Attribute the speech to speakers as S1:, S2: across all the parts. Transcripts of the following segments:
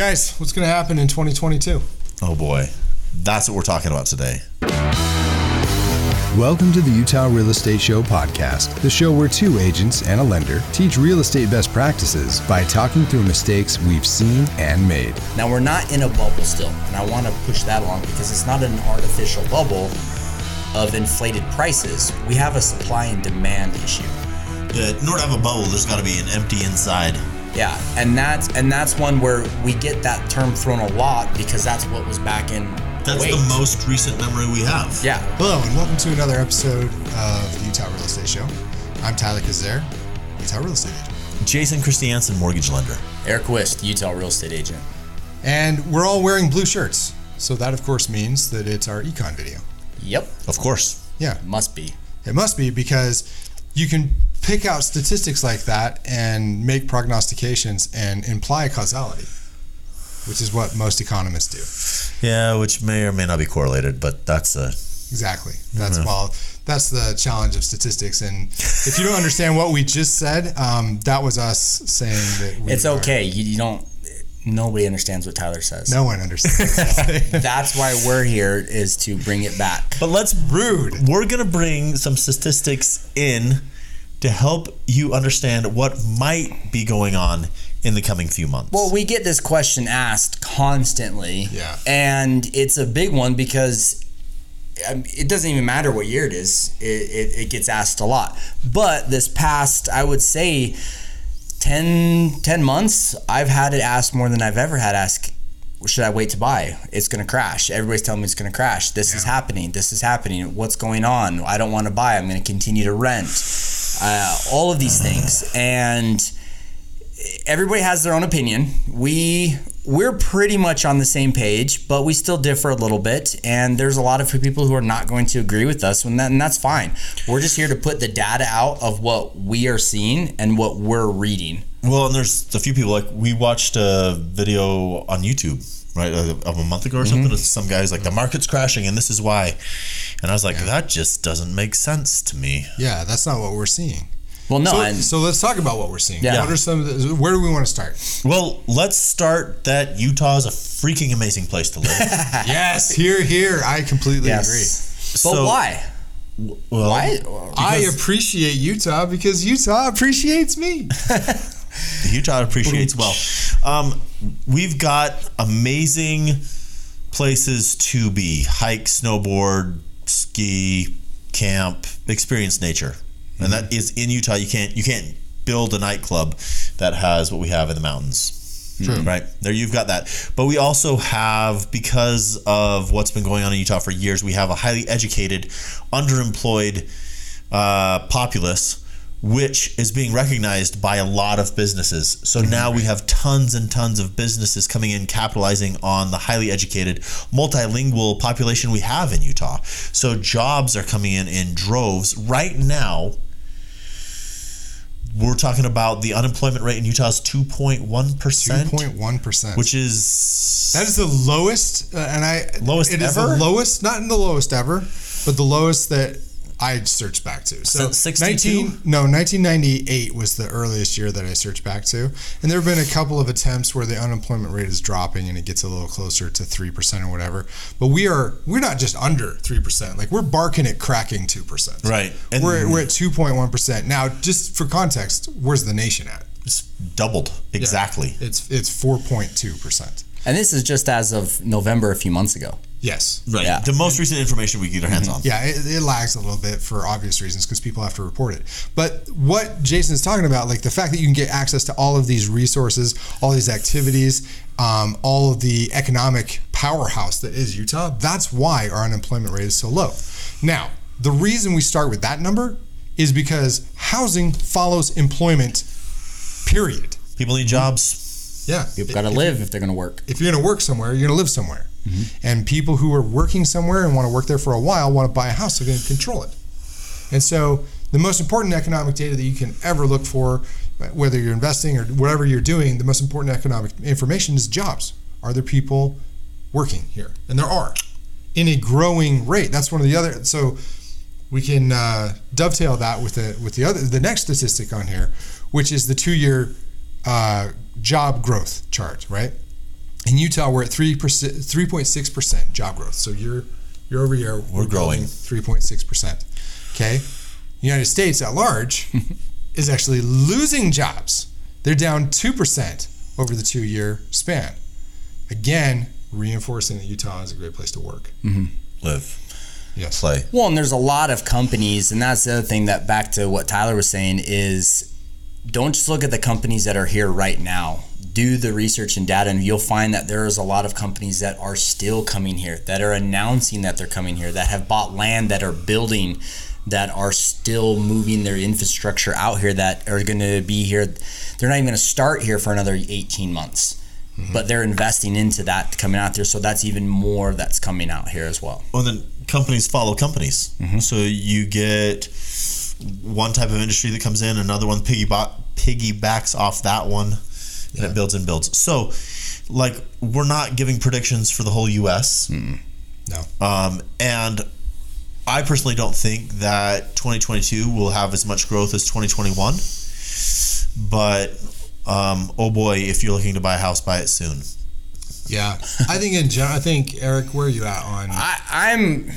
S1: Guys, what's going to happen in 2022?
S2: Oh boy, that's what we're talking about today.
S3: Welcome to the Utah Real Estate Show podcast, the show where two agents and a lender teach real estate best practices by talking through mistakes we've seen and made.
S4: Now, we're not in a bubble still, and I want to push that along because it's not an artificial bubble of inflated prices. We have a supply and demand issue.
S2: In order to have a bubble, there's got to be an empty inside.
S4: Yeah, and that's and that's one where we get that term thrown a lot because that's what was back in.
S2: That's
S4: 08.
S2: the most recent memory we have.
S4: Yeah,
S1: Hello, and welcome to another episode of the Utah Real Estate Show. I'm Tyler Kazare, Utah Real Estate Agent.
S2: Jason Christiansen, mortgage lender.
S4: Aric Wist, Utah real estate agent.
S1: And we're all wearing blue shirts. So that, of course, means that it's our econ video.
S4: Yep,
S2: Of course.
S1: Yeah,
S4: must be.
S1: it must be because you can pick out statistics like that and make prognostications and imply causality, which is what most economists do.
S2: Yeah, which may or may not be correlated, but that's a.
S1: Exactly. That's well. That's the challenge of statistics. And if you don't understand what we just said, um, that was us saying that we
S4: It's
S1: are-
S4: okay. You, you don't. Nobody understands what Tyler says.
S1: No one understands.
S4: That's why we're here is to bring it back.
S2: But let's
S1: Rude.
S2: We're gonna bring some statistics in to help you understand what might be going on in the coming few months.
S4: Well, we get this question asked constantly.
S1: Yeah.
S4: And it's a big one because um, it doesn't even matter what year it is, it, it, it gets asked a lot. But this past, I would say, 10, 10 months, I've had it asked more than I've ever had asked. Should I wait to buy? It's going to crash. Everybody's telling me it's going to crash. This is happening. This is happening. What's going on? I don't want to buy. I'm going to continue to rent. Uh, all of these things. And everybody has their own opinion. We we're pretty much on the same page, but we still differ a little bit. And there's a lot of people who are not going to agree with us, that, and that's fine. We're just here to put the data out of what we are seeing and what we're reading.
S2: Well, and there's a few people like we watched a video on YouTube right of a month ago or something. with Some guys like the market's crashing and this is why, and I was like, that just doesn't make sense to me.
S1: yeah, that's not what we're seeing.
S4: Well, no,
S1: So,
S4: and
S1: so let's talk about what we're seeing.
S4: Yeah.
S1: What are some? Of the, where do we want to start?
S2: Well, let's start that Utah is a freaking amazing place to live.
S1: yes, here, here. I completely
S4: yes. But
S2: So-
S4: why?
S2: well,
S4: Why?
S1: I appreciate Utah because Utah appreciates me.
S2: Utah appreciates well. Um, we've got amazing places to be: hike, snowboard, ski, camp, experience nature, and that is in Utah. You can't you can't build a nightclub that has what we have in the mountains. True. Right there, you've got that. But we also have, because of what's been going on in Utah for years, we have a highly educated, underemployed uh, populace, which is being recognized by a lot of businesses. So now we have tons and tons of businesses coming in, capitalizing on the highly educated, multilingual population we have in Utah. So jobs are coming in in droves. Right now, we're talking about the unemployment rate in Utah is 2.1%,
S1: Two point one percent.
S2: which is
S1: That is the lowest, uh, and I
S2: Lowest
S1: It is
S2: ever?
S1: the lowest, not in the lowest ever, but the lowest that I searched back to. So
S2: Since 62?
S1: 19 no, 1998 was the earliest year that I searched back to, and there have been a couple of attempts where the unemployment rate is dropping and it gets a little closer to three percent or whatever. But we are we're not just under three percent; like we're barking at cracking two percent.
S2: Right. And-
S1: we're we're at two point one percent now. Just for context, where's the nation at?
S2: it's doubled exactly.
S1: It's it's four point two percent.
S4: And this is just as of November a few months ago.
S1: Yes.
S2: Right.
S4: Yeah.
S2: The most recent information we get our hands on.
S1: Yeah, it, it lags a little bit for obvious reasons because people have to report it. But what Jason is talking about, like the fact that you can get access to all of these resources, all these activities, um, all of the economic powerhouse that is Utah, that's why our unemployment rate is so low. Now, the reason we start with that number is because housing follows employment, period.
S2: People need jobs.
S1: Yeah.
S4: People got to live if they're going to work.
S1: if you're going to work somewhere, you're going to live somewhere. And people who are working somewhere and want to work there for a while want to buy a house, they're going to control it. And so, the most important economic data that you can ever look for, whether you're investing or whatever you're doing, the most important economic information is jobs. Are there people working here? And there are in a growing rate. That's one of the other. So, we can uh, dovetail that with the with the other the next statistic on here, which is the two year uh, job growth chart, right? In Utah, we're at three percent, three point six percent job growth. So year year over year,
S2: We're growing.
S1: three point six percent. Okay, United States at large is actually losing jobs. They're down two percent over the two year span. Again, reinforcing that Utah is a great place to work. mm-hmm.
S2: Live,
S1: Yes.
S2: play.
S4: Well, and there's a lot of companies, and that's the other thing that back to what Tyler was saying is don't just look at the companies that are here right now. Do the research and data, and you'll find that there is a lot of companies that are still coming here, that are announcing that they're coming here, that have bought land, that are building, that are still moving their infrastructure out here, that are going to be here. They're not even going to start here for another 18 months, mm-hmm. but they're investing into that coming out there. So that's even more that's coming out here as well.
S2: Well, then companies follow companies. Mm-hmm. So you get one type of industry that comes in, another one piggyback piggybacks off that one, and it builds and builds. So, like, we're not giving predictions for the whole U.S.
S1: No.
S2: Um, and I personally don't think that 2022 will have as much growth as 2021. But um, oh boy, if you're looking to buy a house, buy it soon.
S1: Yeah. I think in general, I think Aric, where are you at on?
S4: I, I'm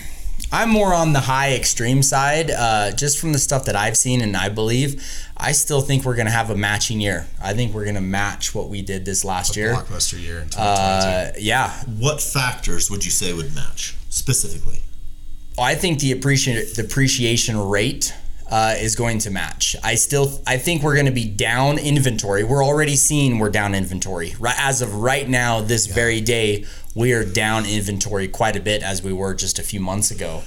S4: I'm more on the high extreme side, uh, just from the stuff that I've seen and I believe. I still think we're going to have a matching year. I think we're going to match what we did this last year.
S1: blockbuster year in 2022.
S4: Uh, yeah,
S2: What factors would you say would match specifically?
S4: I think the appreciation depreciation rate uh, is going to match. I still I think we're going to be down inventory. We're already seeing we're down inventory. Right as of right now, this very day, we are down inventory quite a bit as we were just a few months ago,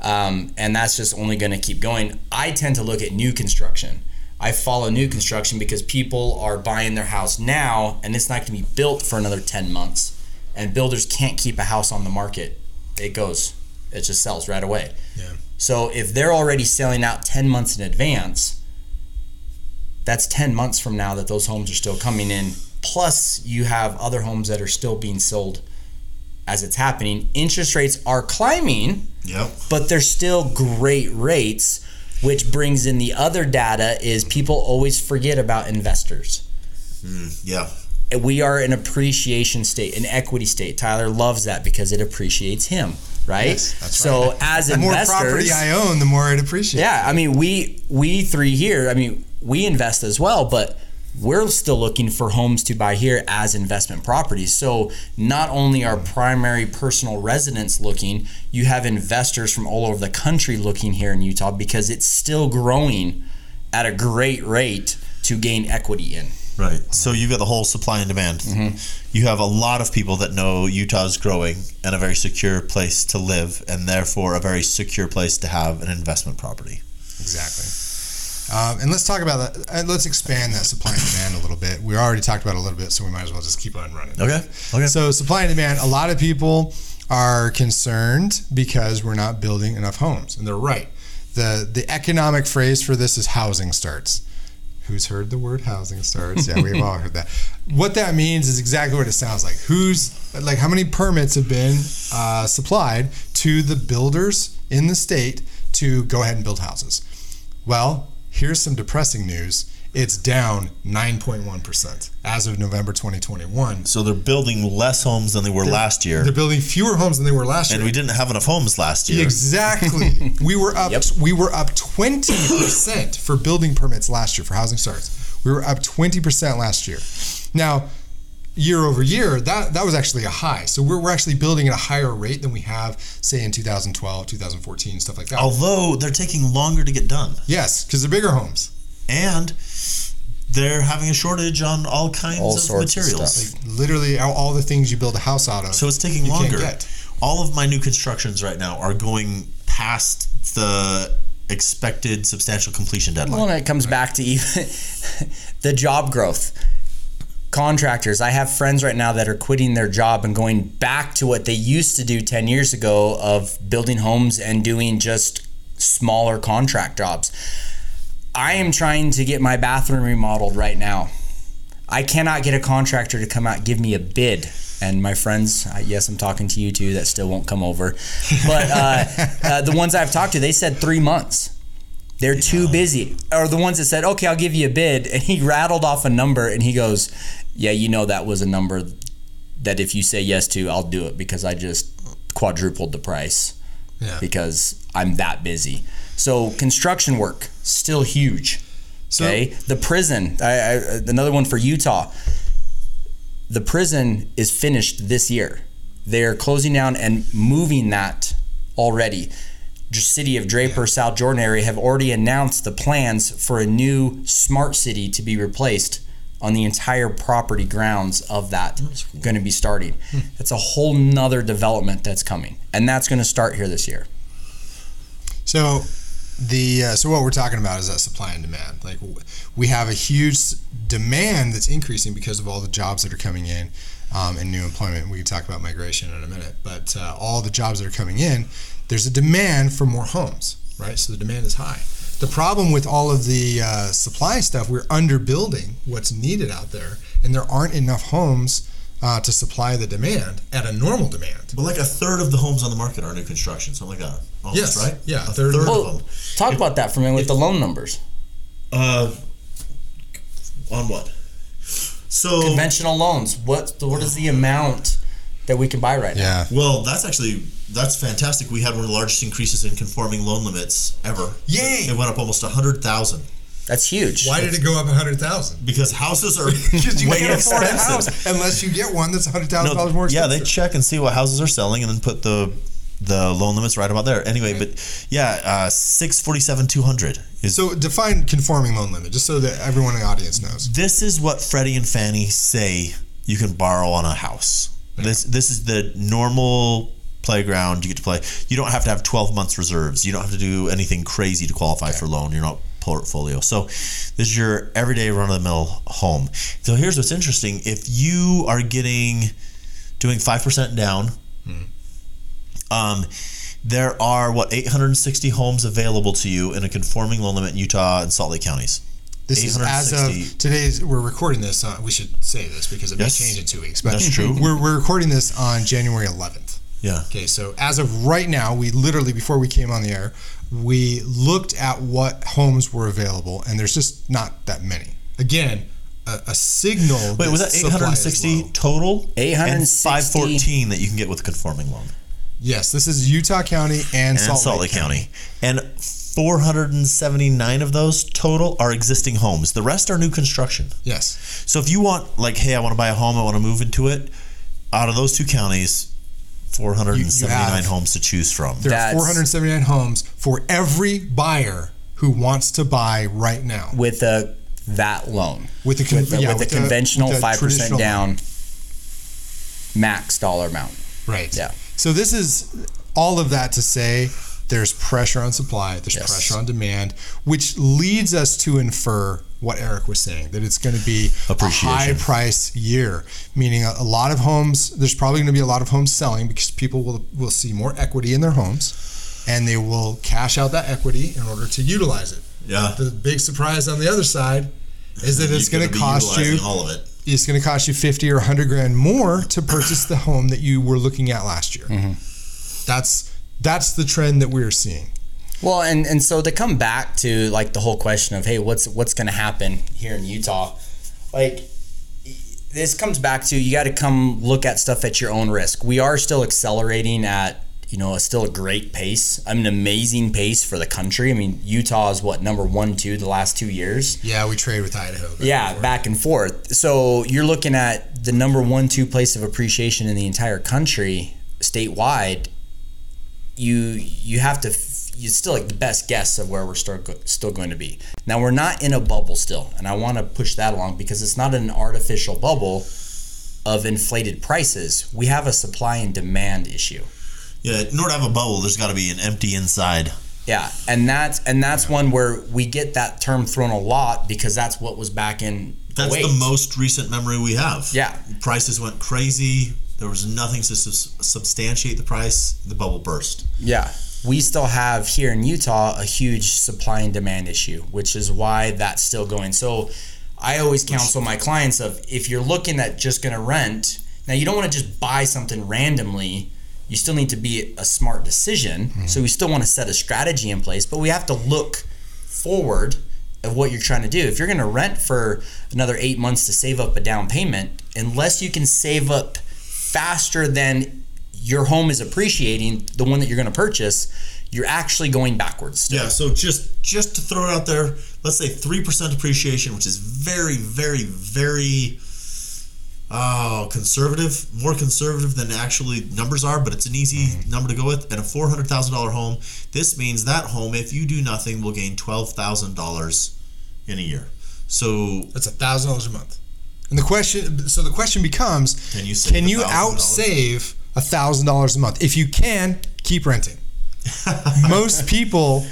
S4: um, and that's just only going to keep going. I tend to look at new construction. I follow new construction because people are buying their house now, and it's not going to be built for another ten months, and builders can't keep a house on the market. It goes. It just sells right away.
S1: Yeah.
S4: So if they're already selling out 10 months in advance, that's 10 months from now that those homes are still coming in. Plus, you have other homes that are still being sold as it's happening. Interest rates are climbing,
S2: Yep.
S4: but they're still great rates, which brings in the other data is people always forget about investors hmm,
S2: Yeah.
S4: we are an appreciation state, an equity state. Tyler loves that because it appreciates him, right?
S1: Yes, that's
S4: so
S1: right.
S4: as
S1: the more property I own, the more it appreciates.
S4: yeah, I mean we we three here, I mean we invest as well, but we're still looking for homes to buy here as investment properties. So not only are primary personal residents looking, you have investors from all over the country looking here in Utah because it's still growing at a great rate to gain equity in.
S2: Right. So you've got the whole supply and demand. You have a lot of people that know Utah's growing and a very secure place to live, and therefore a very secure place to have an investment property.
S1: Exactly. Um, and let's talk about that. Uh, let's expand that supply and demand a little bit. We already talked about it a little bit, so we might as well just keep on running.
S2: Okay. Okay.
S1: So supply and demand. A lot of people are concerned because we're not building enough homes, and they're right. the The economic phrase for this is housing starts. Who's heard the word housing starts? Yeah, we've all heard that. What that means is exactly what it sounds like. Who's like how many permits have been uh, supplied to the builders in the state to go ahead and build houses? Well, here's some depressing news. It's down 9.1% as of November 2021.
S2: so they're building less homes than they were last year,
S1: They're building fewer homes than they were last year.
S2: and we didn't have enough homes last year.
S1: Exactly. we were up
S4: Yep.
S1: we were up 20% for building permits last year for housing starts. We were up 20% last year. Now, year over year, that that was actually a high. So we're, we're actually building at a higher rate than we have say in 2012, 2014, stuff like that.
S2: Although they're taking longer to get done,
S1: yes, cuz they're bigger homes.
S2: And they're having a shortage on all kinds
S4: All
S2: of
S4: sorts of
S2: materials.
S4: stuff.
S1: Literally all, all the things you build a house out of.
S2: So it's taking
S1: you can't
S2: longer.
S1: get.
S2: All of my new constructions right now are going past the expected substantial completion deadline.
S4: Well, and it comes back to even the job growth. Contractors, I have friends right now that are quitting their job and going back to what they used to do 10 years ago of building homes and doing just smaller contract jobs. I am trying to get my bathroom remodeled right now. I cannot get a contractor to come out and give me a bid. And my friends, yes, I'm talking to you too, that still won't come over. But uh, uh, the ones I've talked to, they said three months. They're too busy. Or the ones that said, okay, I'll give you a bid. And he rattled off a number and he goes, yeah, you know, that was a number that if you say yes to, I'll do it because I just quadrupled the price
S1: Yeah.
S4: because I'm that busy. So construction work still huge.
S1: So-
S4: Okay, the prison. I, I, another one for Utah. The prison is finished this year. They're closing down and moving that already. The city of Draper, South Jordan area have already announced the plans for a new smart city to be replaced on the entire property grounds of that going to be starting. Hmm. That's a whole nother development that's coming, and that's going to start here this year.
S1: So the uh, so what we're talking about is that supply and demand. Like we have a huge demand that's increasing because of all the jobs that are coming in um, and new employment. We can talk about migration in a minute, but uh, all the jobs that are coming in, there's a demand for more homes, right? So the demand is high. The problem with all of the uh, supply stuff, we're underbuilding what's needed out there, and there aren't enough homes uh, to supply the demand at a normal demand.
S2: But like a third of the homes on the market are new construction, something like that. Almost,
S1: Yes.
S2: right?
S1: Yeah,
S2: a
S1: a third
S2: third,
S1: of-
S2: of them.
S4: talk about that for me with the loan numbers.
S2: Uh, on what? So
S4: Conventional loans. What what is the amount that we can buy right now?
S1: Yeah.
S2: Well, that's actually that's fantastic. We had one of the largest increases in conforming loan limits ever.
S1: Yay!
S2: It went up almost a hundred thousand
S4: That's huge.
S1: Why did it go up a hundred thousand?
S2: because houses are
S1: Because you
S2: way
S1: can't afford a house unless you get one that's hundred thousand dollars more Expensive.
S2: yeah, they check and see what houses are selling and then put the the loan limits right about there. Anyway, but yeah, uh, six forty seven two hundred is.
S1: so define conforming loan limit, just so that everyone in the audience knows.
S2: this is what Freddie and Fannie say you can borrow on a house. This this is the normal playground you get to play. You don't have to have 12 months reserves. You don't have to do anything crazy to qualify for loan. You're not portfolio. So this is your everyday run of the mill home. So here's what's interesting. If you are getting doing 5% down, um, there are what 860 homes available to you in a conforming loan limit in Utah and Salt Lake counties.
S1: This is as of today's. We're recording this. On, we should say this because it
S2: Yes.
S1: may change in two weeks. But
S2: That's true.
S1: We're, we're recording this on January 11th.
S2: Yeah.
S1: Okay, so as of right now, we literally before we came on the air, we looked at what homes were available, and there's just not that many. Again, a, a signal.
S2: Wait, was that 860 total?
S4: 860
S2: And 514 that you can get with a conforming loan.
S1: Yes, this is Utah County and,
S2: And Salt, Lake County. And 479 of those total are existing homes. The rest are new construction.
S1: Yes.
S2: So if you want, like, hey, I want to buy a home, I want to move into it, out of those two counties, 479
S1: have-
S2: homes to choose from.
S1: There
S4: That's-
S1: are 479 homes for every buyer who wants to buy right now
S4: with a that loan
S1: with the, con-
S4: with, the,
S1: yeah,
S4: with the
S1: with
S4: conventional
S1: with the
S4: five percent
S1: traditional
S4: down max dollar amount.
S1: Right.
S4: Yeah.
S1: So this is all of that to say there's pressure on supply, there's
S4: Yes.
S1: pressure on demand, which leads us to infer what Aric was saying that it's going to be a high price year, meaning a, a lot of homes. There's probably going to be a lot of homes selling because people will will see more equity in their homes, and they will cash out that equity in order to utilize it.
S2: Yeah.
S1: The big surprise on the other side is that it's going to cost you
S2: all of it.
S1: It's going to cost you 50 or 100 grand more to purchase the home that you were looking at last year. Mm-hmm. That's that's the trend that we're seeing.
S4: Well, and and so to come back to like the whole question of hey, what's what's going to happen here in Utah, like this comes back to you got to come look at stuff at your own risk. We are still accelerating at you know a still a great pace. I mean, amazing pace for the country. I mean, Utah is what number one, two the last two years.
S1: Yeah, we trade with Idaho. back
S4: Yeah,
S1: and
S4: back and forth. So you're looking at the number one, two place of appreciation in the entire country, statewide. You you have to. You still like the best guess of where we're still still going to be. Now we're not in a bubble still, and I want to push that along because it's not an artificial bubble of inflated prices. We have a supply and demand issue.
S2: Yeah, in order to have a bubble, there's got to be an empty inside.
S4: Yeah, and that's and that's one where we get that term thrown a lot because that's what was back in.
S2: That's
S4: 08.
S2: the most recent memory we have.
S4: Yeah.
S2: Prices went crazy. There was nothing to substantiate the price. The bubble burst.
S4: Yeah. We still have here in Utah a huge supply and demand issue, which is why that's still going. So I always counsel my clients of if you're looking at just going to rent, now you don't want to just buy something randomly. You still need to be a smart decision. Mm-hmm. So we still want to set a strategy in place, but we have to look forward of what you're trying to do. If you're going to rent for another 8 months to save up a down payment, unless you can save up faster than your home is appreciating, the one that you're going to purchase, you're actually going backwards. Still.
S2: Yeah, so just just to throw it out there, let's say three percent appreciation, which is very, very, very oh conservative, more conservative than actually numbers are, but it's an easy mm-hmm. number to go with. And a four hundred thousand dollar home, this means that home, if you do nothing, will gain twelve thousand dollars in a year. So
S1: That's a thousand dollars a month. And the question, so the question becomes,
S2: Can you save
S1: can you
S2: $1,000?
S1: outsave a thousand dollars a month? If you can, keep renting. Most people,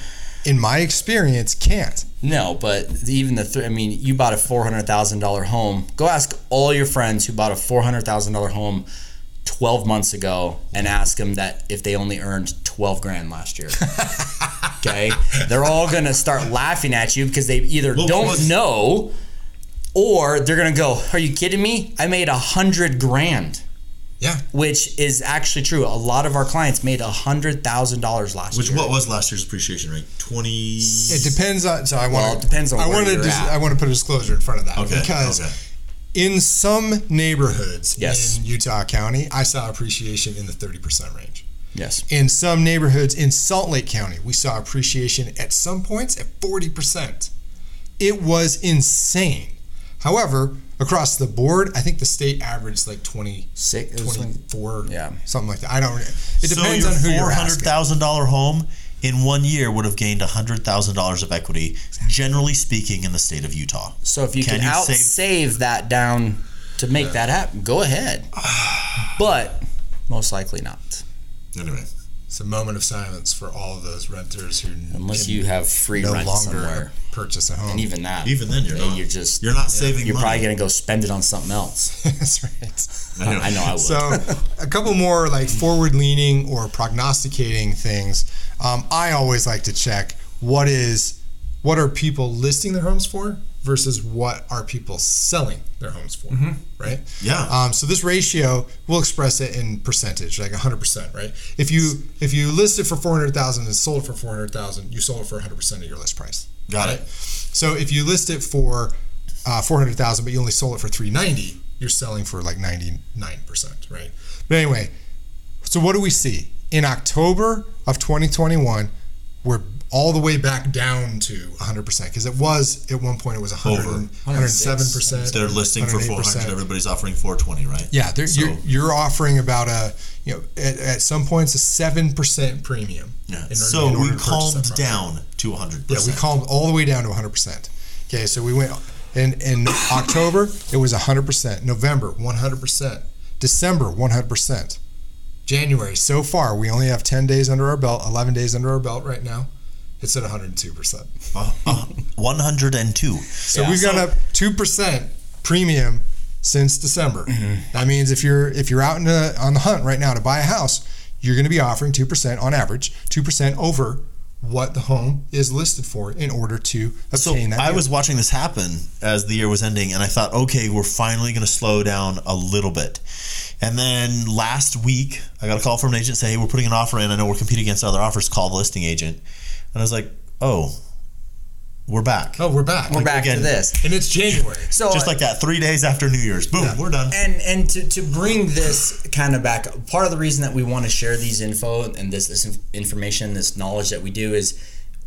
S1: in my experience, can't.
S4: No, but even the th- I mean, you bought a four hundred thousand dollar home. Go ask all your friends who bought a four hundred thousand dollar home twelve months ago, and ask them that if they only earned twelve grand last year. okay, they're all gonna start laughing at you because they either
S2: Well,
S4: don't know, or they're gonna go, "Are you kidding me? I made a hundred grand."
S1: Yeah.
S4: Which is actually true. A lot of our clients made a hundred thousand dollars last
S2: which
S4: year.
S2: Which what was last year's appreciation rate? Twenty.
S1: It depends on. So I want.
S4: Well, it depends on
S1: I
S4: where
S1: want to.
S4: you're
S1: Dis-
S4: at.
S1: I want to put a disclosure in front of that
S2: Okay.
S1: because
S2: okay.
S1: in some neighborhoods
S4: Yes.
S1: in Utah County, I saw appreciation in the thirty percent range.
S4: Yes.
S1: In some neighborhoods in Salt Lake County, we saw appreciation at some points at 40%. It was insane. However, across the board, I think the state averaged like 20,
S4: Sick. It was like,
S1: 24,
S4: Yeah.
S1: something like that. I don't, it depends
S2: your
S1: on who
S2: four
S1: you're
S2: hundred
S1: asking.
S2: thousand dollar home in one year would have gained hundred thousand dollars of equity, generally speaking, in the state of Utah.
S4: So if you
S2: Can
S4: can,
S2: you
S4: out
S2: save-
S4: save that down to make that happen, go ahead. but most likely not,
S2: Anyway,
S1: It's a moment of silence for all of those renters who
S4: unless you have free
S1: no
S4: rent
S1: longer
S4: somewhere.
S1: purchase a home.
S4: And even that,
S2: even then you're not.
S4: you're just
S2: you're not saving.
S4: you're
S2: money.
S4: probably gonna go spend it on something else.
S1: That's right.
S2: I know.
S4: I know I would.
S1: So, a couple more like forward leaning or prognosticating things. Um, I always like to check what is what are people listing their homes for versus what are people selling their homes for, right?
S2: Yeah.
S1: Um, so this ratio, we'll express it in percentage, like 100%, right? If you if you list it for 400,000 and sold for 400,000, you sold it for 100% of your list price.
S2: Got it.
S1: So if you list it for uh, 400,000 but you only sold it for 390, you're selling for like 99%, right? But anyway, so what do we see? In October of 2021, we're all the way back down to 100% because it was at one point it was 100,
S2: Over.
S1: 107%.
S2: They're listing for 400. Everybody's offering 420, right?
S1: Yeah, they're,
S2: So-
S1: you're, you're offering about a, you know, at, at some points a 7% premium.
S2: Yeah.
S1: in-
S2: so
S1: in
S2: we
S1: to
S2: calmed down to 100.
S1: Yeah, we calmed all the way down to 100%. Okay, so we went in in October, it was 100%. November, 100%. December, 100%. January, so far, we only have 10 days under our belt, 11 days under our belt right now. It's at 102%.
S2: Uh, uh, 102.
S1: So
S4: Yeah.
S1: we've gone up 2% premium since December. That means if you're if you're out in the, on the hunt right now to buy a house, you're going to be offering 2% on average, 2% over what the home is listed for in order to
S2: So
S1: obtain that.
S2: I
S1: deal.
S2: was watching this happen as the year was ending, and I thought, okay, we're finally going to slow down a little bit. And then last week, I got a call from an agent say, "Hey, we're putting an offer in. I know we're competing against other offers. Call the listing agent." And I was like, "Oh, we're back."
S1: Oh, we're back.
S4: We're back
S2: again,
S4: to this.
S1: And it's January.
S4: So
S2: Just like that, three days after New Year's, boom, we're done.
S4: and and to, to bring this kind of back part of the reason that we want to share these info and this this information this knowledge that we do is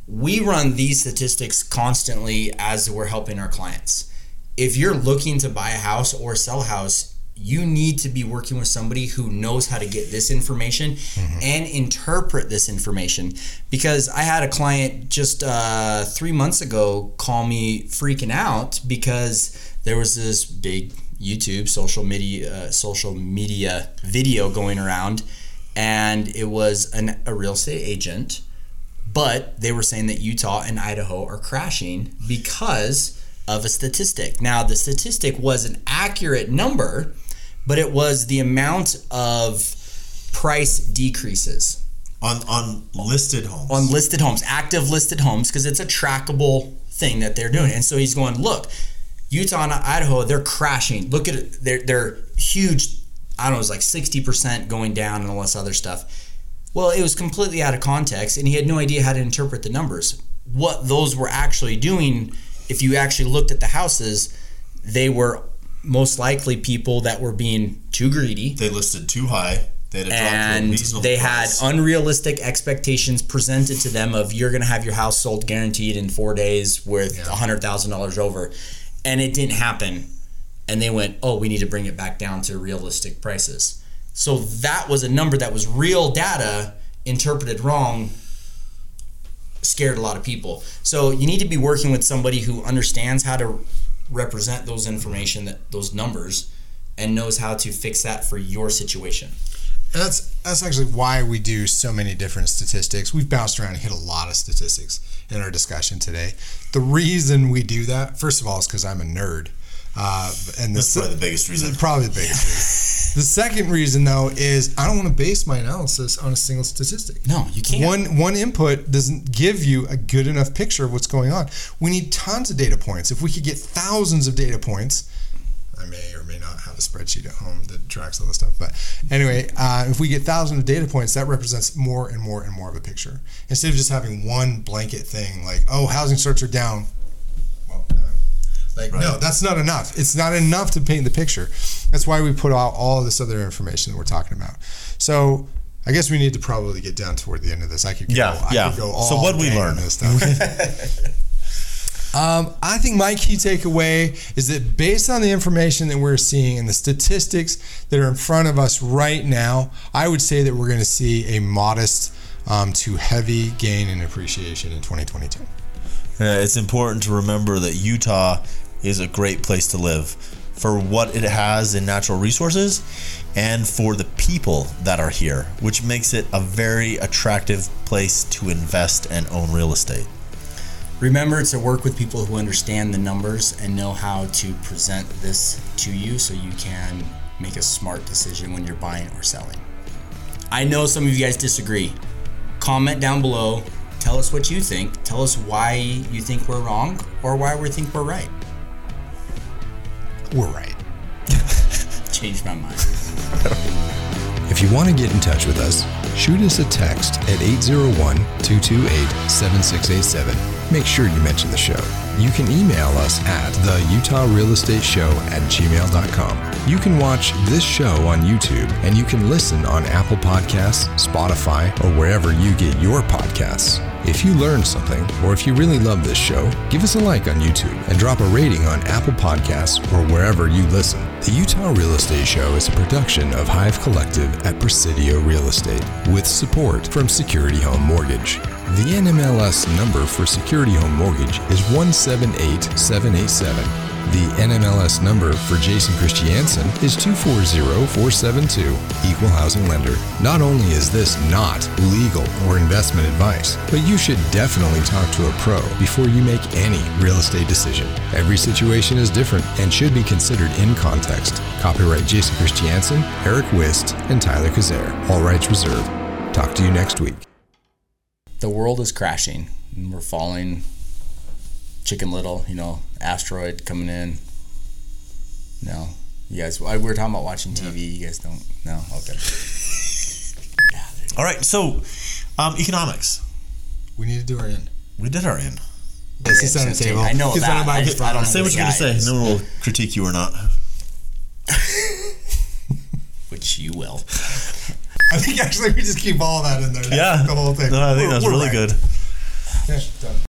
S4: we run these statistics constantly as we're helping our clients if you're looking to buy a house or sell a house you need to be working with somebody who knows how to get this information and interpret this information because i had a client just uh, three months ago call me freaking out because there was this big youtube social media uh, social media video going around and it was an, a real estate agent but they were saying that Utah and Idaho are crashing because of a statistic. Now, the statistic was an accurate number, but it was the amount of price decreases
S2: on on listed homes.
S4: on listed homes, active listed homes, because it's a trackable thing that they're doing. And so he's going, look, Utah and Idaho, they're crashing. Look at it, they're they're huge. I don't know, it's like sixty percent going down and all this other stuff. Well, it was completely out of context, and he had no idea how to interpret the numbers. What those were actually doing, if you actually looked at the houses, they were most likely people that were being too greedy
S2: They listed too high. They had to drop to a
S4: and they had unrealistic expectations presented to them of you're going to have your house sold guaranteed in four days with a hundred thousand dollars over, and it didn't happen, and they went, oh, we need to bring it back down to realistic prices. So that was a number that was real data interpreted wrong. Scared a lot of people. So you need to be working with somebody who understands how to represent those information, that those numbers, and knows how to fix that for your situation.
S1: And that's that's actually why we do so many different statistics. We've bounced around and hit a lot of statistics in our discussion today. The reason we do that, first of all, is because I'm a nerd, uh, and
S2: That's
S1: the,
S2: probably the biggest reason.
S1: Probably the biggest reason. The second reason, though, is I don't want to base my analysis on a single statistic.
S4: No, you can't.
S1: One one input doesn't give you a good enough picture of what's going on. We need tons of data points. If we could get thousands of data points, I may or may not have a spreadsheet at home that tracks all this stuff. But anyway, uh, if we get thousands of data points, that represents more and more and more of a picture. Instead of just having one blanket thing like, oh, housing starts are down. Like, no, that's not enough. It's not enough to paint the picture. That's why we put out all this other information that we're talking about. So I guess we need to probably get down toward the end of this. I could go,
S2: Yeah,
S1: I
S2: yeah.
S1: Could go all
S2: So what'd we learn?
S1: This stuff. Um, I think my key takeaway is that based on the information that we're seeing and the statistics that are in front of us right now, I would say that we're going to see a modest um, to heavy gain in appreciation in 2022.
S2: Uh, it's important to remember that Utah is a great place to live for what it has in natural resources and for the people that are here, which makes it a very attractive place to invest and own real estate.
S4: Remember to work with people who understand the numbers and know how to present this to you so you can make a smart decision when you're buying or selling. I know some of you guys disagree. Comment down below. Tell us what you think. Tell us why you think we're wrong or why we think we're right.
S1: We're right.
S4: Changed my mind.
S3: If you want to get in touch with us, shoot us a text at 801 228 7687. Make sure you mention the show. You can email us at the Utah Real Estate Show at gmail.com. You can watch this show on YouTube and you can listen on Apple Podcasts, Spotify, or wherever you get your podcasts. If you learned something, or if you really love this show, give us a like on YouTube and drop a rating on Apple Podcasts or wherever you listen. The Utah Real Estate Show is a production of Hive Collective at Presidio Real Estate with support from Security Home Mortgage. The NMLS number for Security Home Mortgage is 178787. The NMLS number for Jason Christiansen is 240472, Equal Housing Lender. Not only is this not legal or investment advice, but you should definitely talk to a pro before you make any real estate decision. Every situation is different and should be considered in context. Copyright Jason Christiansen, Aric Wist, and Tyler Kazare. All rights reserved. Talk to you next week.
S4: The world is crashing and we're falling. Chicken Little, you know, asteroid coming in. No. You guys, we were talking about watching TV. You guys don't? No? Okay. Yeah, there you go.
S2: All right, so um, economics.
S1: We need to do our end.
S2: We did our end.
S1: Yes, it's on the table.
S4: I know that. I just- I don't
S2: Say what you're going to say. No one will critique you or not.
S4: Which you will.
S1: I think actually we just keep all that in there.
S2: Yeah.
S1: The whole thing.
S2: No, I think
S1: We're-
S2: that's really
S1: right.
S2: good.
S1: Yeah, done.